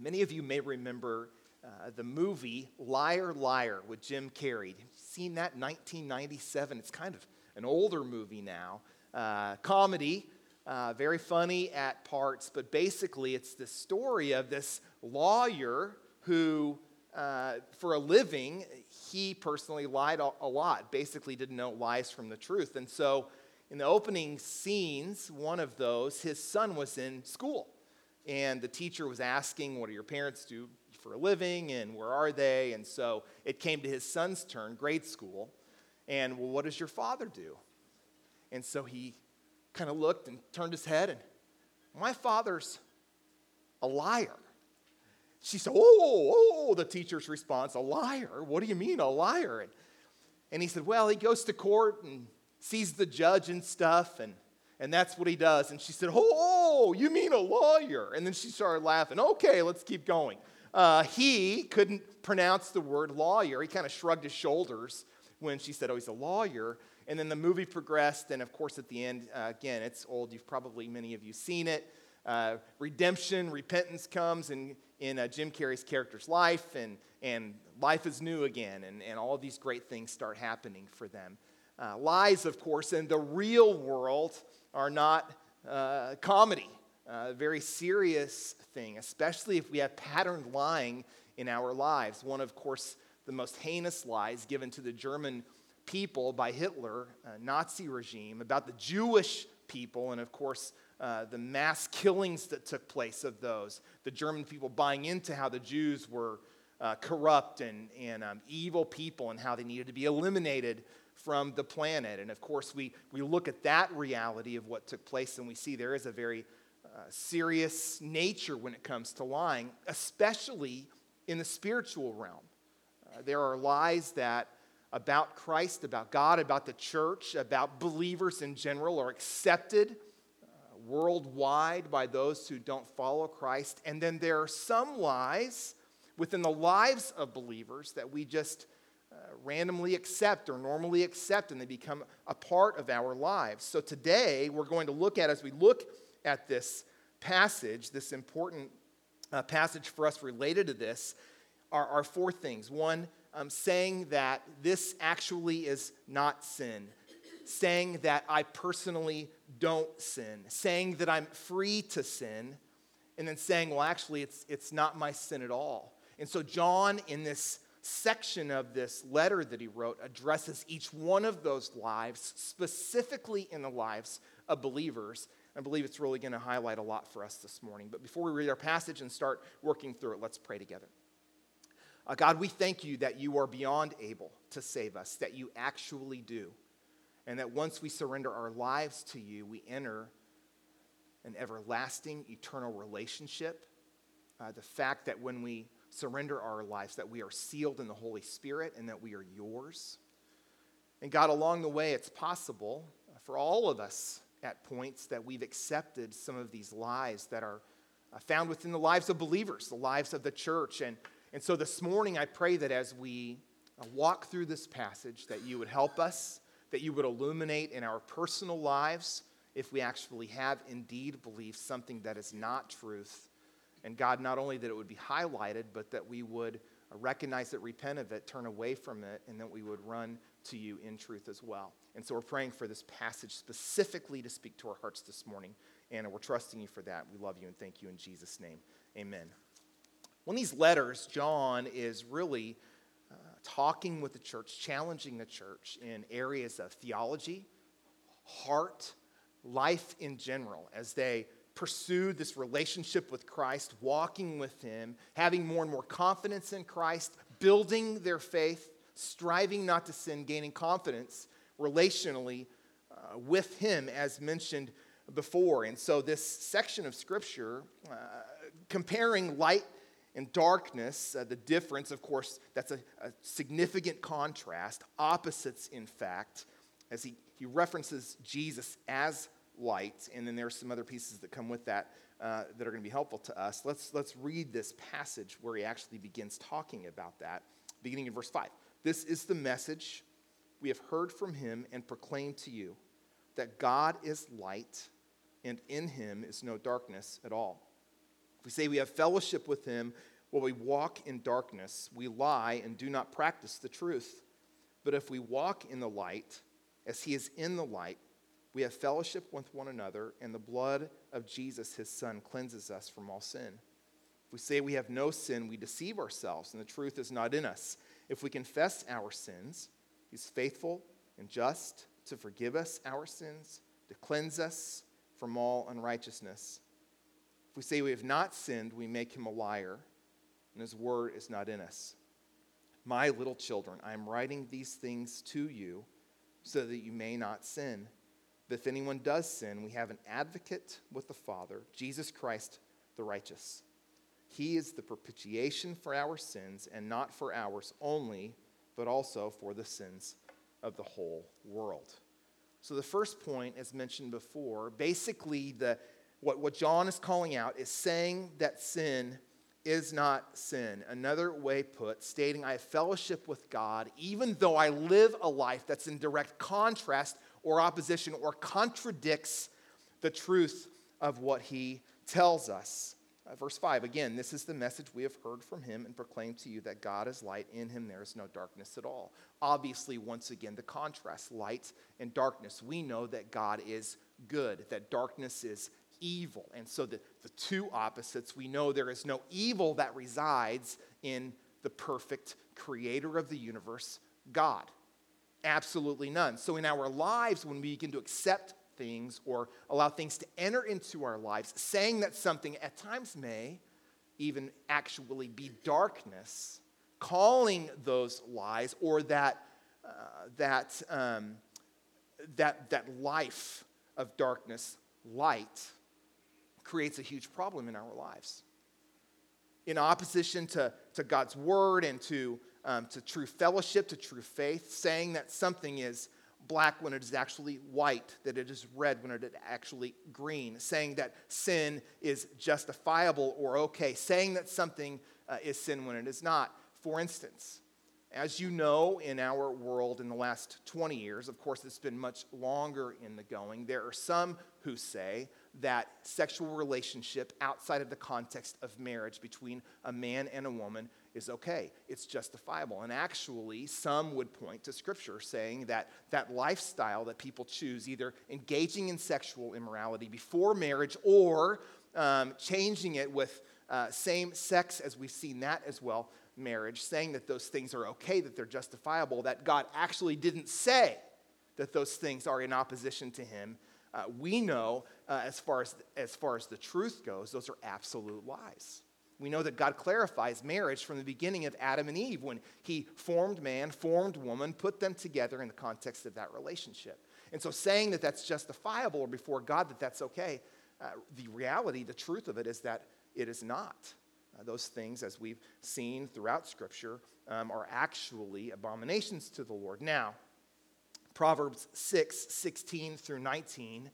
Many of you may remember uh, the movie Liar Liar with Jim Carrey. Have you seen that? in 1997. It's kind of an older movie now. Uh, comedy, uh, very funny at parts, but basically it's the story of this lawyer who, uh, for a living, he personally lied a, a lot, basically didn't know lies from the truth. And so in the opening scenes, one of those, his son was in school. And the teacher was asking, What do your parents do for a living? And where are they? And so it came to his son's turn, grade school. And, Well, what does your father do? And so he kind of looked and turned his head, and my father's a liar. She said, oh oh, oh, oh, oh, the teacher's response, a liar? What do you mean, a liar? And, and he said, Well, he goes to court and sees the judge and stuff, and and that's what he does. And she said, Oh, you mean a lawyer? And then she started laughing. Okay, let's keep going. Uh, he couldn't pronounce the word lawyer. He kind of shrugged his shoulders when she said, Oh, he's a lawyer. And then the movie progressed. And of course, at the end, uh, again, it's old. You've probably, many of you, seen it. Uh, redemption, repentance comes in, in uh, Jim Carrey's character's life, and, and life is new again. And, and all these great things start happening for them. Uh, lies, of course, in the real world are not uh, comedy. A very serious thing, especially if we have patterned lying in our lives. One, of course, the most heinous lies given to the German people by Hitler, Nazi regime, about the Jewish people, and of course, uh, the mass killings that took place of those. The German people buying into how the Jews were uh, corrupt and, and um, evil people and how they needed to be eliminated from the planet. And of course, we, we look at that reality of what took place and we see there is a very uh, serious nature when it comes to lying, especially in the spiritual realm. Uh, there are lies that about Christ, about God, about the church, about believers in general are accepted uh, worldwide by those who don't follow Christ. And then there are some lies within the lives of believers that we just randomly accept or normally accept, and they become a part of our lives. So today, we're going to look at, as we look at this passage, this important uh, passage for us related to this, are, are four things. One, um, saying that this actually is not sin, saying that I personally don't sin, saying that I'm free to sin, and then saying, well, actually, it's, it's not my sin at all. And so, John, in this section of this letter that he wrote addresses each one of those lives, specifically in the lives of believers. I believe it's really going to highlight a lot for us this morning. But before we read our passage and start working through it, let's pray together. Uh, God, we thank you that you are beyond able to save us, that you actually do. And that once we surrender our lives to you, we enter an everlasting, eternal relationship. Uh, the fact that when we surrender our lives, that we are sealed in the Holy Spirit and that we are yours. And God, along the way, it's possible for all of us at points that we've accepted some of these lies that are uh, found within the lives of believers, the lives of the church. And, and so this morning, I pray that as we uh, walk through this passage, that you would help us, that you would illuminate in our personal lives if we actually have indeed believed something that is not truth and God, not only that it would be highlighted, but that we would recognize it, repent of it, turn away from it, and that we would run to you in truth as well. And so we're praying for this passage specifically to speak to our hearts this morning. And we're trusting you for that. We love you and thank you in Jesus' name. Amen. One of these letters, John is really uh, talking with the church, challenging the church in areas of theology, heart, life in general, as they pursued this relationship with Christ, walking with Him, having more and more confidence in Christ, building their faith, striving not to sin, gaining confidence relationally uh, with Him, as mentioned before. And so, this section of Scripture, uh, comparing light and darkness, uh, the difference, of course, that's a, a significant contrast, opposites, in fact, as he, he references Jesus as light, and then there are some other pieces that come with that uh, that are going to be helpful to us. Let's, let's read this passage where he actually begins talking about that, beginning in verse 5. This is the message we have heard from him and proclaimed to you that God is light, and in him is no darkness at all. If we say we have fellowship with him while we walk in darkness, we lie and do not practice the truth. But if we walk in the light, as he is in the light, we have fellowship with one another, and the blood of Jesus, his son, cleanses us from all sin. If we say we have no sin, we deceive ourselves, and the truth is not in us. If we confess our sins, he's faithful and just to forgive us our sins, to cleanse us from all unrighteousness. If we say we have not sinned, we make him a liar, and his word is not in us. My little children, I am writing these things to you so that you may not sin. But if anyone does sin, we have an advocate with the Father, Jesus Christ the righteous. He is the propitiation for our sins, and not for ours only, but also for the sins of the whole world. So, the first point, as mentioned before, basically, the, what, what John is calling out is saying that sin is not sin. Another way put, stating, I have fellowship with God, even though I live a life that's in direct contrast or opposition or contradicts the truth of what he tells us. Uh, verse 5 again, this is the message we have heard from him and proclaimed to you that God is light. In him there is no darkness at all. Obviously, once again, the contrast light and darkness. We know that God is good, that darkness is evil. And so the, the two opposites, we know there is no evil that resides in the perfect creator of the universe, God. Absolutely none. So in our lives, when we begin to accept things or allow things to enter into our lives, saying that something at times may even actually be darkness, calling those lies or that, uh, that, um, that, that life of darkness light creates a huge problem in our lives. In opposition to, to God's word and to, um, to true fellowship, to true faith, saying that something is black when it is actually white, that it is red when it is actually green, saying that sin is justifiable or okay, saying that something uh, is sin when it is not. For instance, as you know, in our world in the last 20 years, of course, it's been much longer in the going, there are some who say that sexual relationship outside of the context of marriage between a man and a woman is okay. It's justifiable. And actually, some would point to scripture saying that that lifestyle that people choose, either engaging in sexual immorality before marriage or um, changing it with uh, same sex, as we've seen that as well, marriage, saying that those things are okay, that they're justifiable, that God actually didn't say that those things are in opposition to Him. Uh, we know, uh, as, far as, as far as the truth goes, those are absolute lies. We know that God clarifies marriage from the beginning of Adam and Eve when he formed man, formed woman, put them together in the context of that relationship. And so saying that that's justifiable or before God that that's okay, uh, the reality, the truth of it is that it is not. Uh, those things, as we've seen throughout Scripture, um, are actually abominations to the Lord. Now, Proverbs 6 16 through 19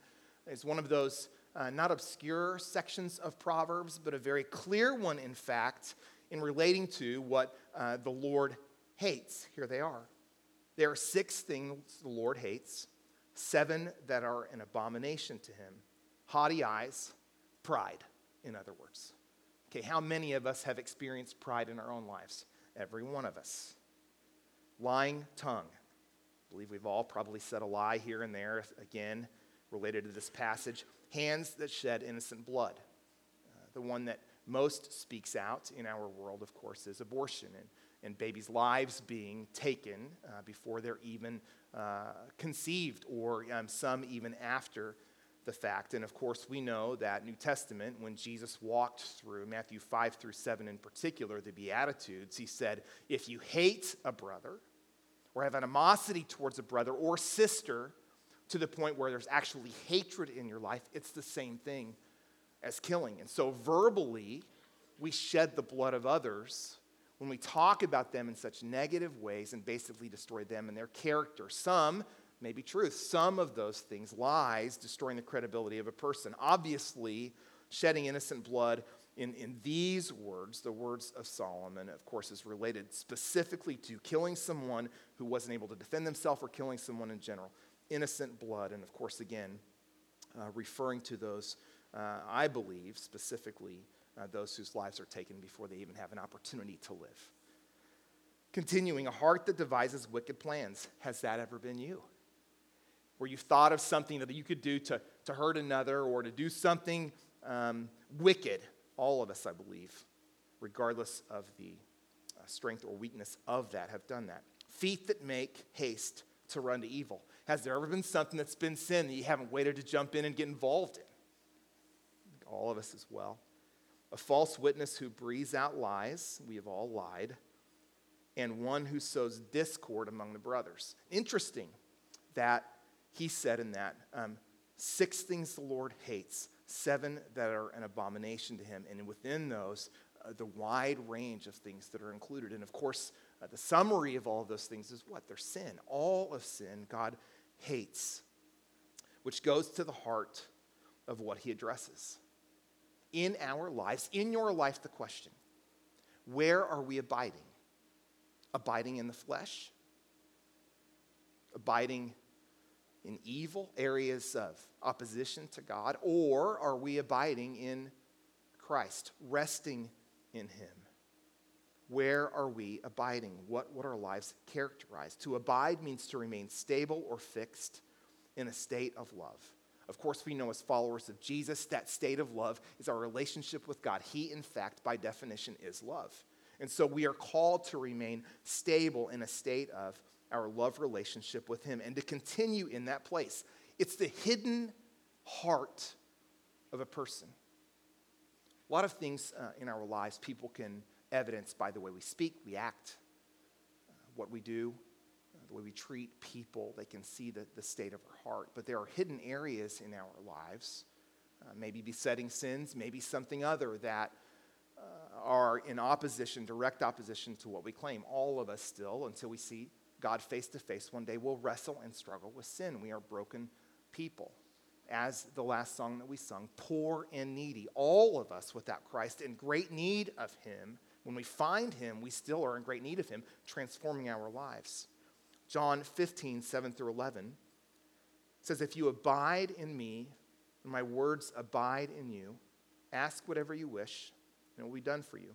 is one of those uh, not obscure sections of Proverbs, but a very clear one, in fact, in relating to what uh, the Lord hates. Here they are. There are six things the Lord hates, seven that are an abomination to him haughty eyes, pride, in other words. Okay, how many of us have experienced pride in our own lives? Every one of us. Lying tongue. Believe we've all probably said a lie here and there, again, related to this passage hands that shed innocent blood. Uh, the one that most speaks out in our world, of course, is abortion and, and babies' lives being taken uh, before they're even uh, conceived, or um, some even after the fact. And of course, we know that New Testament, when Jesus walked through Matthew 5 through 7 in particular, the Beatitudes, he said, If you hate a brother, or have animosity towards a brother or sister, to the point where there's actually hatred in your life, it's the same thing as killing. And so, verbally, we shed the blood of others when we talk about them in such negative ways and basically destroy them and their character. Some may be truth, some of those things, lies, destroying the credibility of a person. Obviously, shedding innocent blood in, in these words, the words of Solomon, of course, is related specifically to killing someone who wasn't able to defend themselves or killing someone in general innocent blood. And of course, again, uh, referring to those, uh, I believe, specifically uh, those whose lives are taken before they even have an opportunity to live. Continuing, a heart that devises wicked plans. Has that ever been you? Where you thought of something that you could do to, to hurt another or to do something um, wicked? All of us, I believe, regardless of the uh, strength or weakness of that, have done that. Feet that make haste to run to evil. Has there ever been something that's been sin that you haven't waited to jump in and get involved in? All of us as well. A false witness who breathes out lies. We have all lied. And one who sows discord among the brothers. Interesting that he said in that um, six things the Lord hates, seven that are an abomination to him. And within those, uh, the wide range of things that are included. And of course, uh, the summary of all of those things is what? They're sin. All of sin God hates, which goes to the heart of what he addresses. In our lives, in your life, the question where are we abiding? Abiding in the flesh? Abiding in evil areas of opposition to God? Or are we abiding in Christ, resting in Him? Where are we abiding? What would our lives characterize? To abide means to remain stable or fixed in a state of love. Of course, we know as followers of Jesus, that state of love is our relationship with God. He, in fact, by definition, is love. And so we are called to remain stable in a state of our love relationship with Him and to continue in that place. It's the hidden heart of a person. A lot of things uh, in our lives people can evidence by the way we speak, we act, uh, what we do, uh, the way we treat people. They can see the, the state of our heart. But there are hidden areas in our lives, uh, maybe besetting sins, maybe something other that uh, are in opposition, direct opposition to what we claim. All of us still, until we see God face to face one day, will wrestle and struggle with sin. We are broken people. As the last song that we sung, poor and needy, all of us without Christ, in great need of Him when we find him, we still are in great need of him, transforming our lives. John 15, 7 through 11 says, If you abide in me, and my words abide in you, ask whatever you wish, and it will be done for you.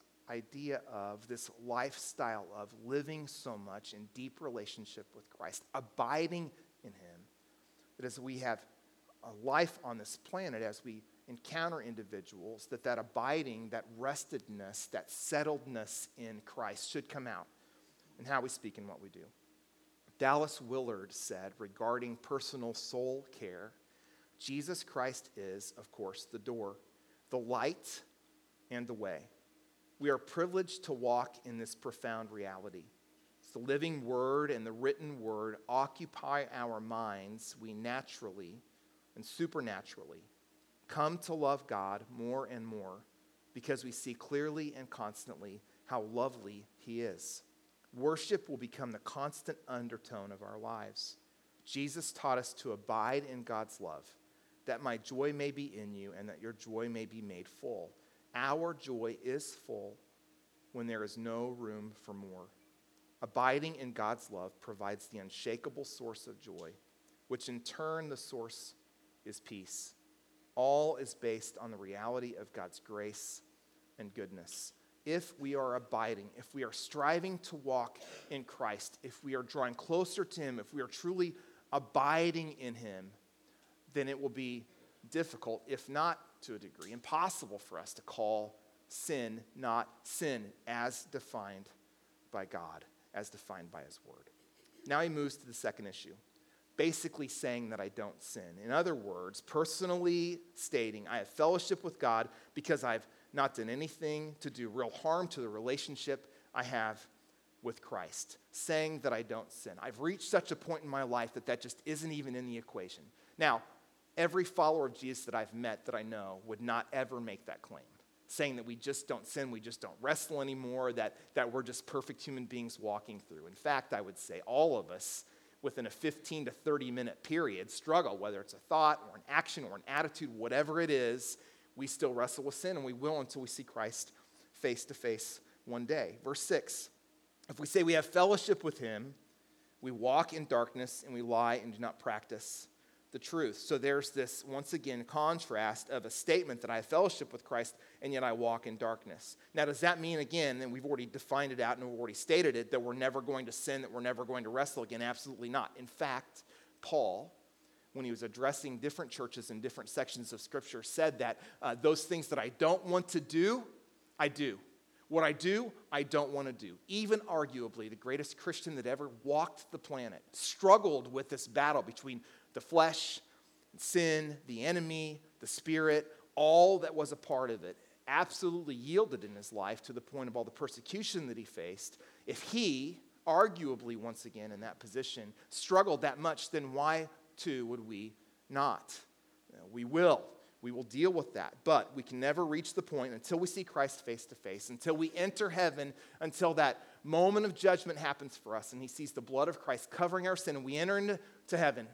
idea of this lifestyle of living so much in deep relationship with Christ, abiding in him, that as we have a life on this planet, as we encounter individuals that that abiding, that restedness, that settledness in Christ should come out in how we speak and what we do. Dallas Willard said regarding personal soul care, Jesus Christ is, of course, the door, the light, and the way. We are privileged to walk in this profound reality. It's the living word and the written word occupy our minds, we naturally and supernaturally come to love God more and more because we see clearly and constantly how lovely He is. Worship will become the constant undertone of our lives. Jesus taught us to abide in God's love, that my joy may be in you and that your joy may be made full. Our joy is full when there is no room for more. Abiding in God's love provides the unshakable source of joy, which in turn the source is peace all is based on the reality of God's grace and goodness. If we are abiding, if we are striving to walk in Christ, if we are drawing closer to Him, if we are truly abiding in Him, then it will be difficult, if not to a degree, impossible for us to call sin not sin as defined by God, as defined by His Word. Now he moves to the second issue basically saying that I don't sin. In other words, personally stating, I have fellowship with God because I've not done anything to do real harm to the relationship I have with Christ. Saying that I don't sin. I've reached such a point in my life that that just isn't even in the equation. Now, every follower of Jesus that I've met that I know would not ever make that claim. saying that we just don't sin, we just don't wrestle anymore, that, that we're just perfect human beings walking through. In fact, I would say all of us within a 15 to 30 minute period struggle, whether it's a thought or an action or an attitude, whatever it is, we still wrestle with sin and we will until we see Christ face to face one day. Verse 6 If we say we have fellowship with him, we walk in darkness and we lie and do not practice the truth. So there's this, once again, contrast of a statement that I have fellowship with Christ and yet I walk in darkness. Now, does that mean, again, and we've already defined it out and we've already stated it, that we're never going to sin, that we're never going to wrestle again? Absolutely not. In fact, Paul, when he was addressing different churches in different sections of Scripture, said that uh, those things that I don't want to do, I do. What I do, I don't want to do. Even arguably, the greatest Christian that ever walked the planet struggled with this battle between the flesh, sin, the enemy, the spirit, all that was a part of it, absolutely yielded in his life to the point of all the persecution that he faced. If he, arguably once again in that position, struggled that much, then why too would we not? We will. We will deal with that. But we can never reach the point until we see Christ face to face, until we enter heaven, until that moment of judgment happens for us and he sees the blood of Christ covering our sin and we enter into heaven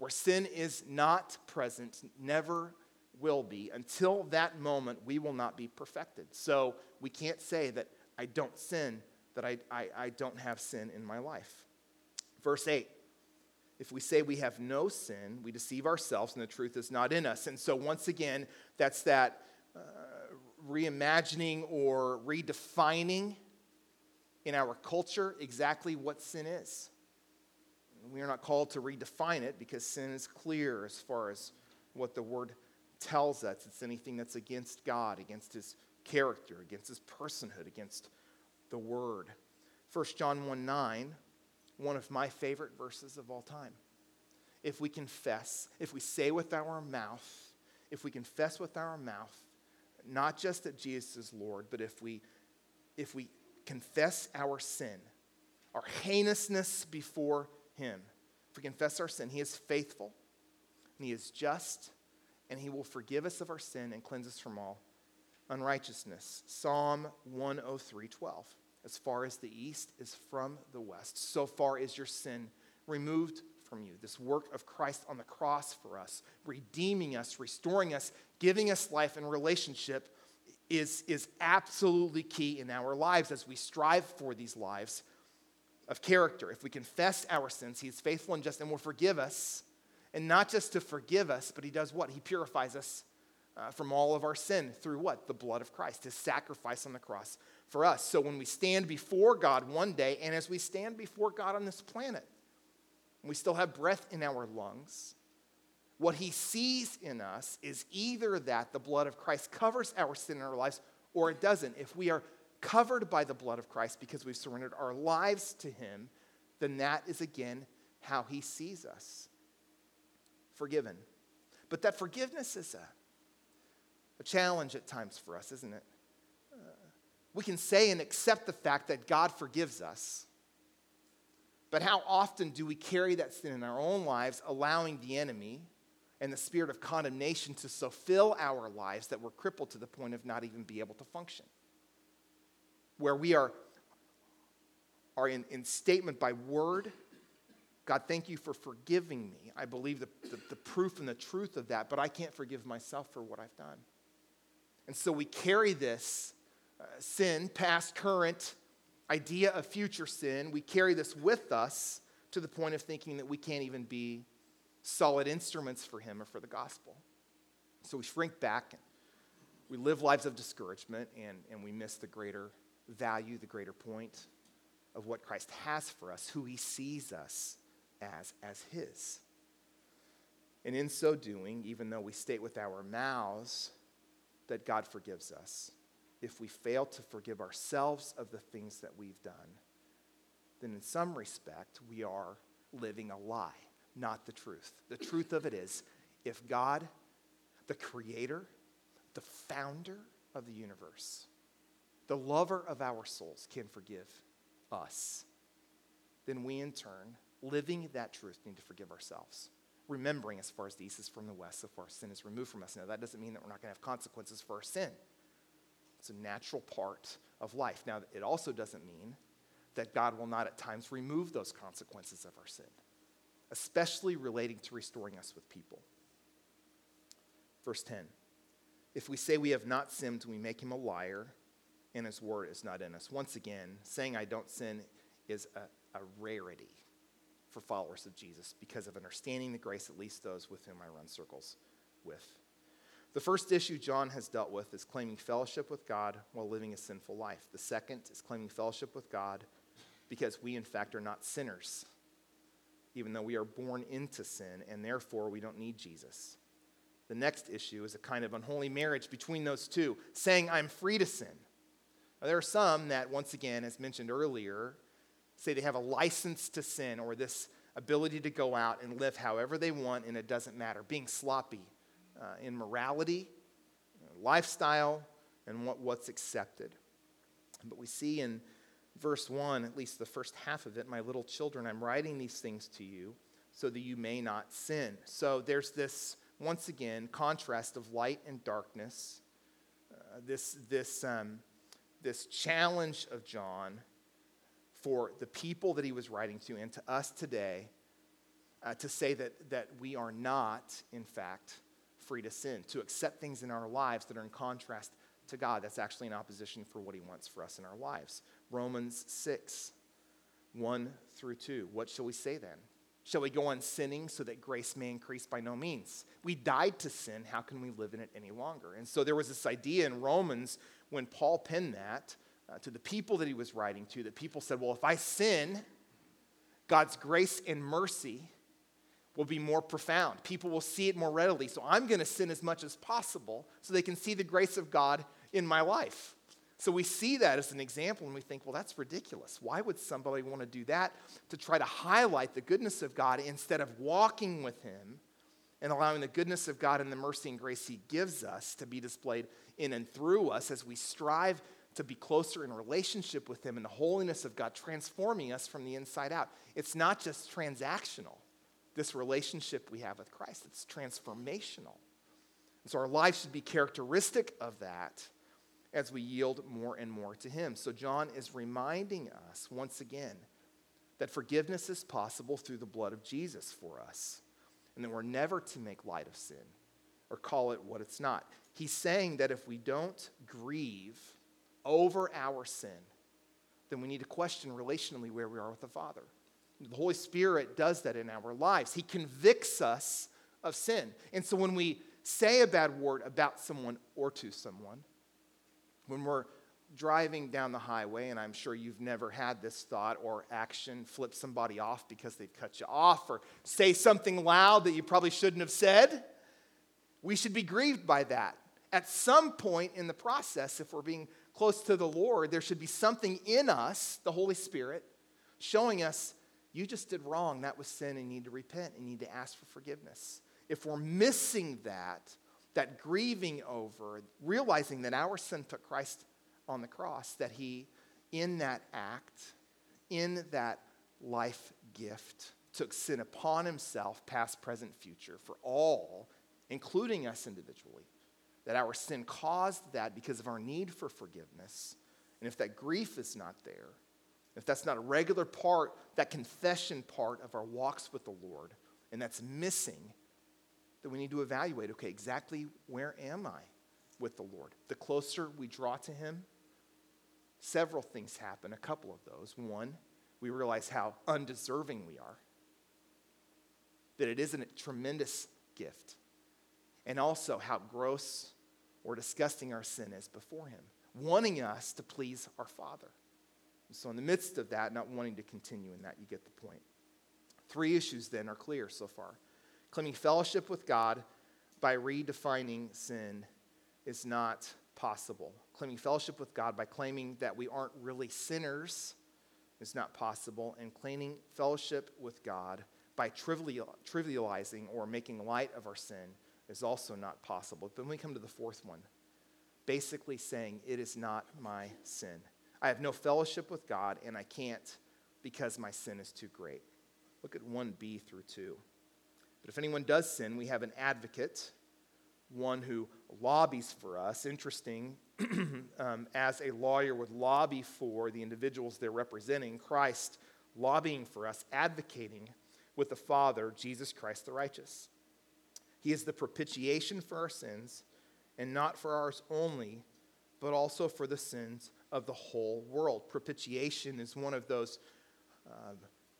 where sin is not present, never will be. Until that moment, we will not be perfected. So we can't say that I don't sin, that I, I, I don't have sin in my life. Verse 8 if we say we have no sin, we deceive ourselves and the truth is not in us. And so, once again, that's that uh, reimagining or redefining in our culture exactly what sin is. We are not called to redefine it because sin is clear as far as what the word tells us. It's anything that's against God, against his character, against his personhood, against the word. 1 John 1 9, one of my favorite verses of all time. If we confess, if we say with our mouth, if we confess with our mouth, not just that Jesus is Lord, but if we if we confess our sin, our heinousness before him. If we confess our sin, He is faithful and He is just, and He will forgive us of our sin and cleanse us from all unrighteousness. Psalm 103 12. As far as the east is from the west, so far is your sin removed from you. This work of Christ on the cross for us, redeeming us, restoring us, giving us life and relationship is, is absolutely key in our lives as we strive for these lives of character. If we confess our sins, He is faithful and just and will forgive us. And not just to forgive us, but He does what? He purifies us uh, from all of our sin through what? The blood of Christ, His sacrifice on the cross for us. So when we stand before God one day, and as we stand before God on this planet, we still have breath in our lungs. What he sees in us is either that the blood of Christ covers our sin in our lives or it doesn't. If we are covered by the blood of Christ because we've surrendered our lives to Him, then that is again how He sees us forgiven. But that forgiveness is a, a challenge at times for us, isn't it? Uh, we can say and accept the fact that God forgives us. But how often do we carry that sin in our own lives, allowing the enemy and the spirit of condemnation to so fill our lives that we're crippled to the point of not even be able to function? Where we are, are in, in statement by word. God, thank you for forgiving me. I believe the, the, the proof and the truth of that, but I can't forgive myself for what I've done. And so we carry this uh, sin, past, current, idea of future sin, we carry this with us to the point of thinking that we can't even be solid instruments for Him or for the gospel. So we shrink back we live lives of discouragement and, and we miss the greater value the greater point of what Christ has for us, who he sees us as, as his. And in so doing, even though we state with our mouths that God forgives us, if we fail to forgive ourselves of the things that we've done, then in some respect, we are living a lie, not the truth. The truth of it is, if God, the creator, the founder of the universe, the lover of our souls, can forgive us, then we in turn, living that truth, need to forgive ourselves. Remembering as far as the east is from the west, so far sin is removed from us. Now, that doesn't mean that we're not going to have consequences for our sin. It's a natural part of life. Now, it also doesn't mean that God will not at times remove those consequences of our sin, especially relating to restoring us with people. Verse 10 If we say we have not sinned, we make him a liar, and his word is not in us. Once again, saying I don't sin is a, a rarity for followers of Jesus because of understanding the grace, at least those with whom I run circles with. The first issue John has dealt with is claiming fellowship with God while living a sinful life. The second is claiming fellowship with God because we, in fact, are not sinners, even though we are born into sin, and therefore we don't need Jesus. The next issue is a kind of unholy marriage between those two, saying, I'm free to sin. There are some that, once again, as mentioned earlier, say they have a license to sin or this ability to go out and live however they want and it doesn't matter, being sloppy uh, in morality, lifestyle, and what, what's accepted. But we see in verse 1, at least the first half of it, my little children, I'm writing these things to you so that you may not sin. So there's this, once again, contrast of light and darkness, uh, this, this, um, this challenge of John for the people that he was writing to and to us today uh, to say that, that we are not, in fact, free to sin, to accept things in our lives that are in contrast to God. That's actually in opposition for what he wants for us in our lives. Romans 6, 1 through 2. What shall we say then? Shall we go on sinning so that grace may increase? By no means. We died to sin. How can we live in it any longer? And so there was this idea in Romans when Paul penned that uh, to the people that he was writing to, that people said, well, if I sin, God's grace and mercy will be more profound. People will see it more readily. So I'm going to sin as much as possible so they can see the grace of God in my life. So we see that as an example and we think, well, that's ridiculous. Why would somebody want to do that to try to highlight the goodness of God instead of walking with Him and allowing the goodness of God and the mercy and grace He gives us to be displayed in and through us as we strive to be closer in relationship with Him and the holiness of God, transforming us from the inside out. It's not just transactional, this relationship we have with Christ, it's transformational. And so our life should be characteristic of that as we yield more and more to Him. So John is reminding us once again that forgiveness is possible through the blood of Jesus for us, and that we're never to make light of sin or call it what it's not. He's saying that if we don't grieve over our sin, then we need to question relationally where we are with the Father. The Holy Spirit does that in our lives. He convicts us of sin. And so when we say a bad word about someone or to someone, when we're driving down the highway, and I'm sure you've never had this thought or action, flip somebody off because they've cut you off, or say something loud that you probably shouldn't have said, we should be grieved by that. At some point in the process, if we're being close to the Lord, there should be something in us, the Holy Spirit, showing us, you just did wrong. That was sin, and you need to repent and you need to ask for forgiveness. If we're missing that, that grieving over, realizing that our sin took Christ on the cross, that he, in that act, in that life gift, took sin upon himself, past, present, future, for all, including us individually. That our sin caused that because of our need for forgiveness. And if that grief is not there, if that's not a regular part, that confession part of our walks with the Lord, and that's missing, that we need to evaluate okay, exactly where am I with the Lord? The closer we draw to Him, several things happen. A couple of those. One, we realize how undeserving we are, that it isn't a tremendous gift, and also how gross or disgusting our sin is before Him, wanting us to please our Father. So, in the midst of that, not wanting to continue in that, you get the point. Three issues then are clear so far claiming fellowship with God by redefining sin is not possible. Claiming fellowship with God by claiming that we aren't really sinners is not possible. And claiming fellowship with God by trivializing or making light of our sin is also not possible. But when we come to the fourth one, basically saying, It is not my sin. I have no fellowship with God, and I can't because my sin is too great. Look at 1b through 2. But if anyone does sin, we have an advocate one who lobbies for us. Interesting, um, as a lawyer would lobby for the individuals they're representing, Christ lobbying for us, advocating with the Father, Jesus Christ the righteous. He is the propitiation for our sins, and not for ours only, but also for the sins of the whole world. Propitiation is one of those uh,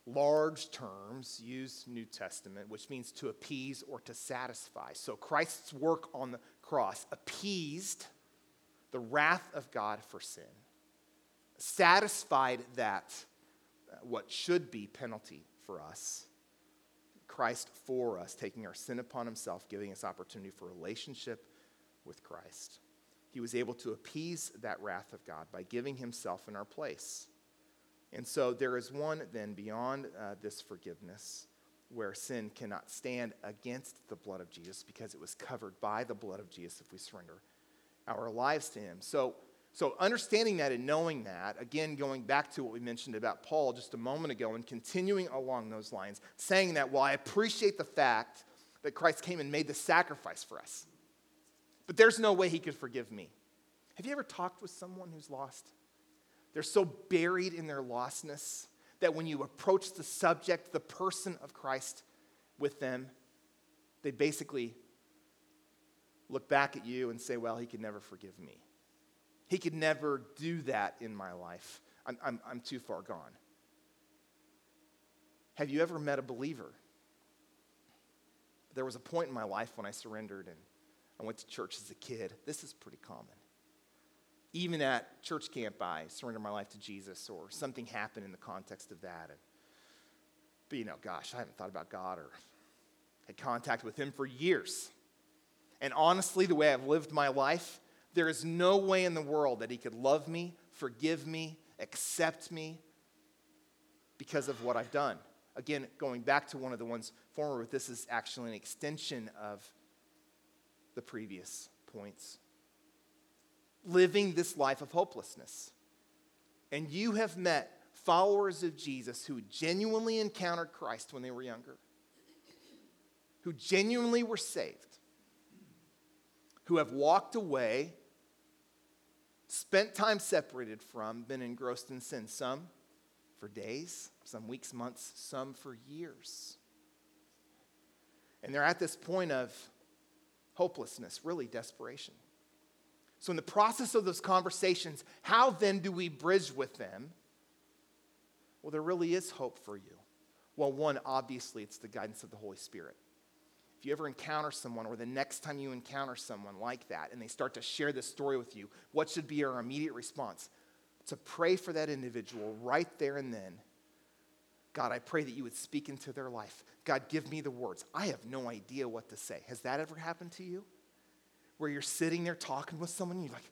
large terms used New Testament, which means to appease or to satisfy. So Christ's work on the cross appeased the wrath of God for sin, satisfied that uh, what should be penalty for us. Christ for us, taking our sin upon himself, giving us opportunity for relationship with Christ. He was able to appease that wrath of God by giving himself in our place. And so there is one then beyond uh, this forgiveness where sin cannot stand against the blood of Jesus because it was covered by the blood of Jesus if we surrender our lives to Him. So, so understanding that and knowing that, again, going back to what we mentioned about Paul just a moment ago and continuing along those lines, saying that, well, I appreciate the fact that Christ came and made the sacrifice for us, but there's no way He could forgive me. Have you ever talked with someone who's lost? They're so buried in their lostness that when you approach the subject, the person of Christ with them, they basically look back at you and say, Well, he could never forgive me. He could never do that in my life. I'm, I'm, I'm too far gone. Have you ever met a believer? There was a point in my life when I surrendered and I went to church as a kid. This is pretty common even at church camp, I surrendered my life to Jesus, or something happened in the context of that. And, but you know, gosh, I haven't thought about God or had contact with Him for years. And honestly, the way I've lived my life, there is no way in the world that He could love me, forgive me, accept me because of what I've done. Again, going back to one of the ones former, but this is actually an extension of the previous points living this life of hopelessness. And you have met followers of Jesus who genuinely encountered Christ when they were younger, who genuinely were saved, who have walked away, spent time separated from, been engrossed in sin, some for days, some weeks, months, some for years. And they're at this point of hopelessness, really desperation. So, in the process of those conversations, how then do we bridge with them? Well, there really is hope for you. Well, one, obviously, it's the guidance of the Holy Spirit. If you ever encounter someone, or the next time you encounter someone like that, and they start to share this story with you, what should be our immediate response? To pray for that individual right there and then. God, I pray that you would speak into their life. God, give me the words. I have no idea what to say. Has that ever happened to you? Where you're sitting there talking with someone and you're like,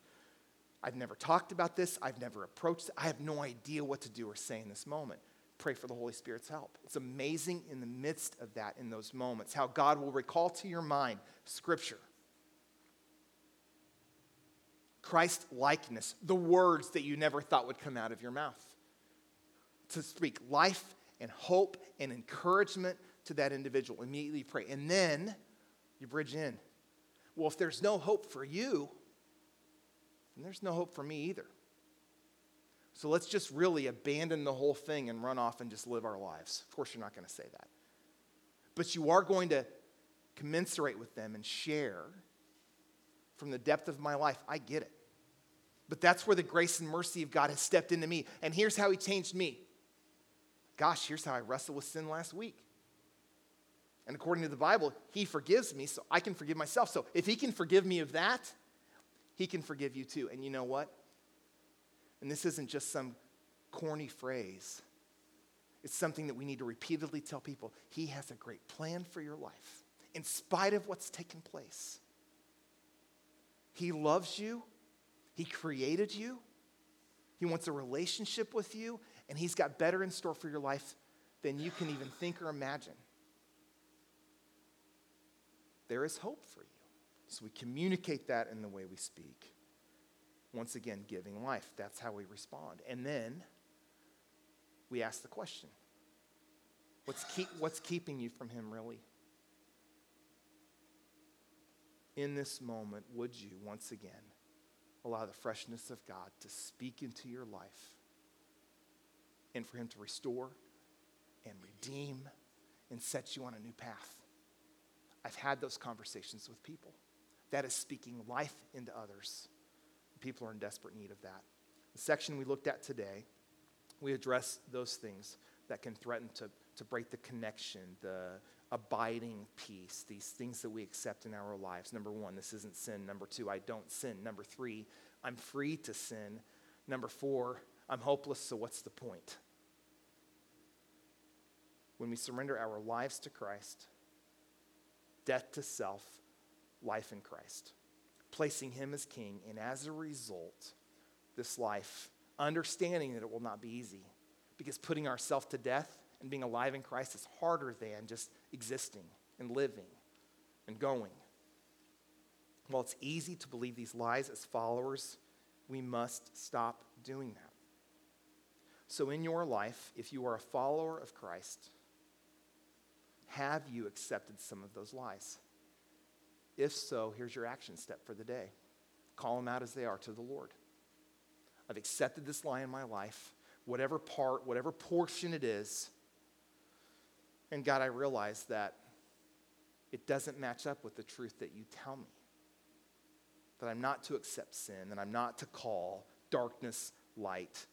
I've never talked about this, I've never approached it, I have no idea what to do or say in this moment. Pray for the Holy Spirit's help. It's amazing in the midst of that, in those moments, how God will recall to your mind Scripture, Christ likeness, the words that you never thought would come out of your mouth. To speak life and hope and encouragement to that individual. Immediately pray. And then you bridge in well, if there's no hope for you, then there's no hope for me either. So let's just really abandon the whole thing and run off and just live our lives. Of course, you're not going to say that. But you are going to commensurate with them and share from the depth of my life. I get it. But that's where the grace and mercy of God has stepped into me. And here's how He changed me. Gosh, here's how I wrestled with sin last week. And according to the Bible, He forgives me, so I can forgive myself. So if He can forgive me of that, He can forgive you too. And you know what? And this isn't just some corny phrase, it's something that we need to repeatedly tell people. He has a great plan for your life, in spite of what's taken place. He loves you, He created you, He wants a relationship with you, and He's got better in store for your life than you can even think or imagine there is hope for you. So we communicate that in the way we speak. Once again, giving life. That's how we respond. And then we ask the question what's, keep, what's keeping you from Him, really? in this moment, would you once again allow the freshness of God to speak into your life and for Him to restore and redeem and set you on a new path? I've had those conversations with people. That is speaking life into others. People are in desperate need of that. The section we looked at today, we address those things that can threaten to, to break the connection, the abiding peace, these things that we accept in our lives. Number one, this isn't sin. Number two, I don't sin. Number three, I'm free to sin. Number four, I'm hopeless, so what's the point? When we surrender our lives to Christ, death to self, life in Christ, placing Him as King, and as a result, this life, understanding that it will not be easy, because putting ourselves to death and being alive in Christ is harder than just existing and living and going. While it's easy to believe these lies as followers, we must stop doing that. So, in your life, if you are a follower of Christ, have you accepted some of those lies? If so, here's your action step for the day call them out as they are to the Lord. I've accepted this lie in my life, whatever part, whatever portion it is. And God, I realize that it doesn't match up with the truth that you tell me. That I'm not to accept sin, that I'm not to call darkness light.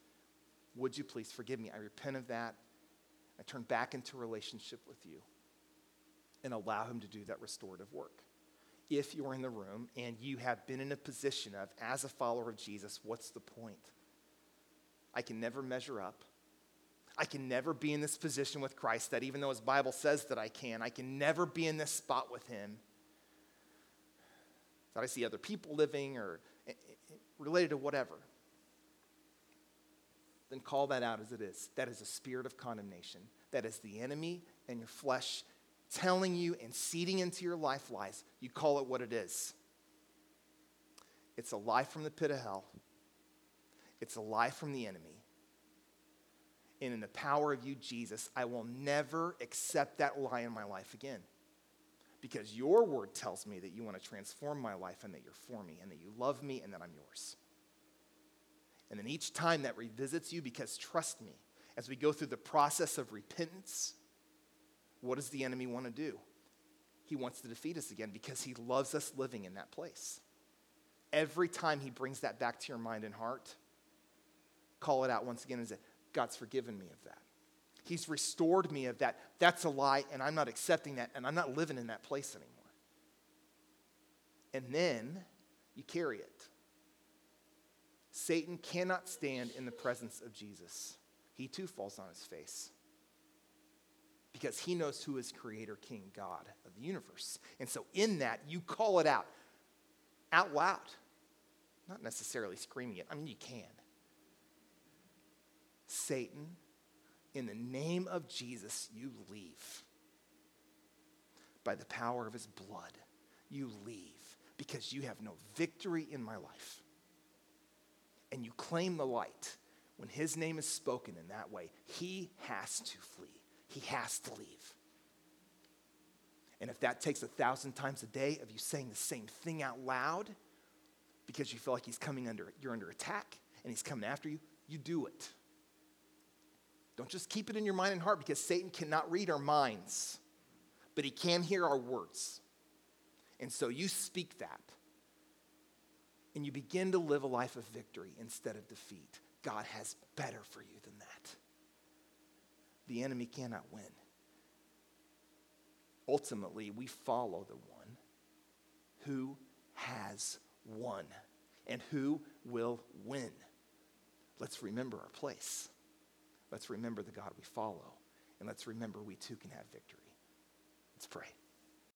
Would you please forgive me? I repent of that. I turn back into relationship with you and allow Him to do that restorative work. If you're in the room and you have been in a position of, as a follower of Jesus, what's the point? I can never measure up. I can never be in this position with Christ that even though his Bible says that I can, I can never be in this spot with him. That I see other people living or eh, eh, related to whatever. Then call that out as it is. That is a spirit of condemnation. That is the enemy and your flesh telling you and seeding into your life lies. You call it what it is. It's a lie from the pit of hell. It's a lie from the enemy and in the power of you, Jesus, I will never accept that lie in my life again. Because your word tells me that you want to transform my life and that you're for me and that you love me and that I'm yours. And then each time that revisits you, because trust me, as we go through the process of repentance, what does the enemy want to do? He wants to defeat us again because he loves us living in that place. Every time he brings that back to your mind and heart, call it out once again and say, God's forgiven me of that. He's restored me of that. That's a lie, and I'm not accepting that, and I'm not living in that place anymore. And then you carry it. Satan cannot stand in the presence of Jesus. He too falls on his face because he knows who is creator, king, God of the universe. And so, in that, you call it out, out loud, not necessarily screaming it. I mean, you can. Satan, in the name of Jesus, you leave. By the power of his blood, you leave because you have no victory in my life. And you claim the light. When his name is spoken in that way, he has to flee, he has to leave. And if that takes a thousand times a day of you saying the same thing out loud because you feel like he's coming under, you're under attack and he's coming after you, you do it. Don't just keep it in your mind and heart because Satan cannot read our minds, but he can hear our words. And so you speak that. And you begin to live a life of victory instead of defeat. God has better for you. The enemy cannot win. Ultimately, we follow the one who has won and who will win. Let's remember our place. Let's remember the God we follow, and let's remember we too can have victory. Let's pray.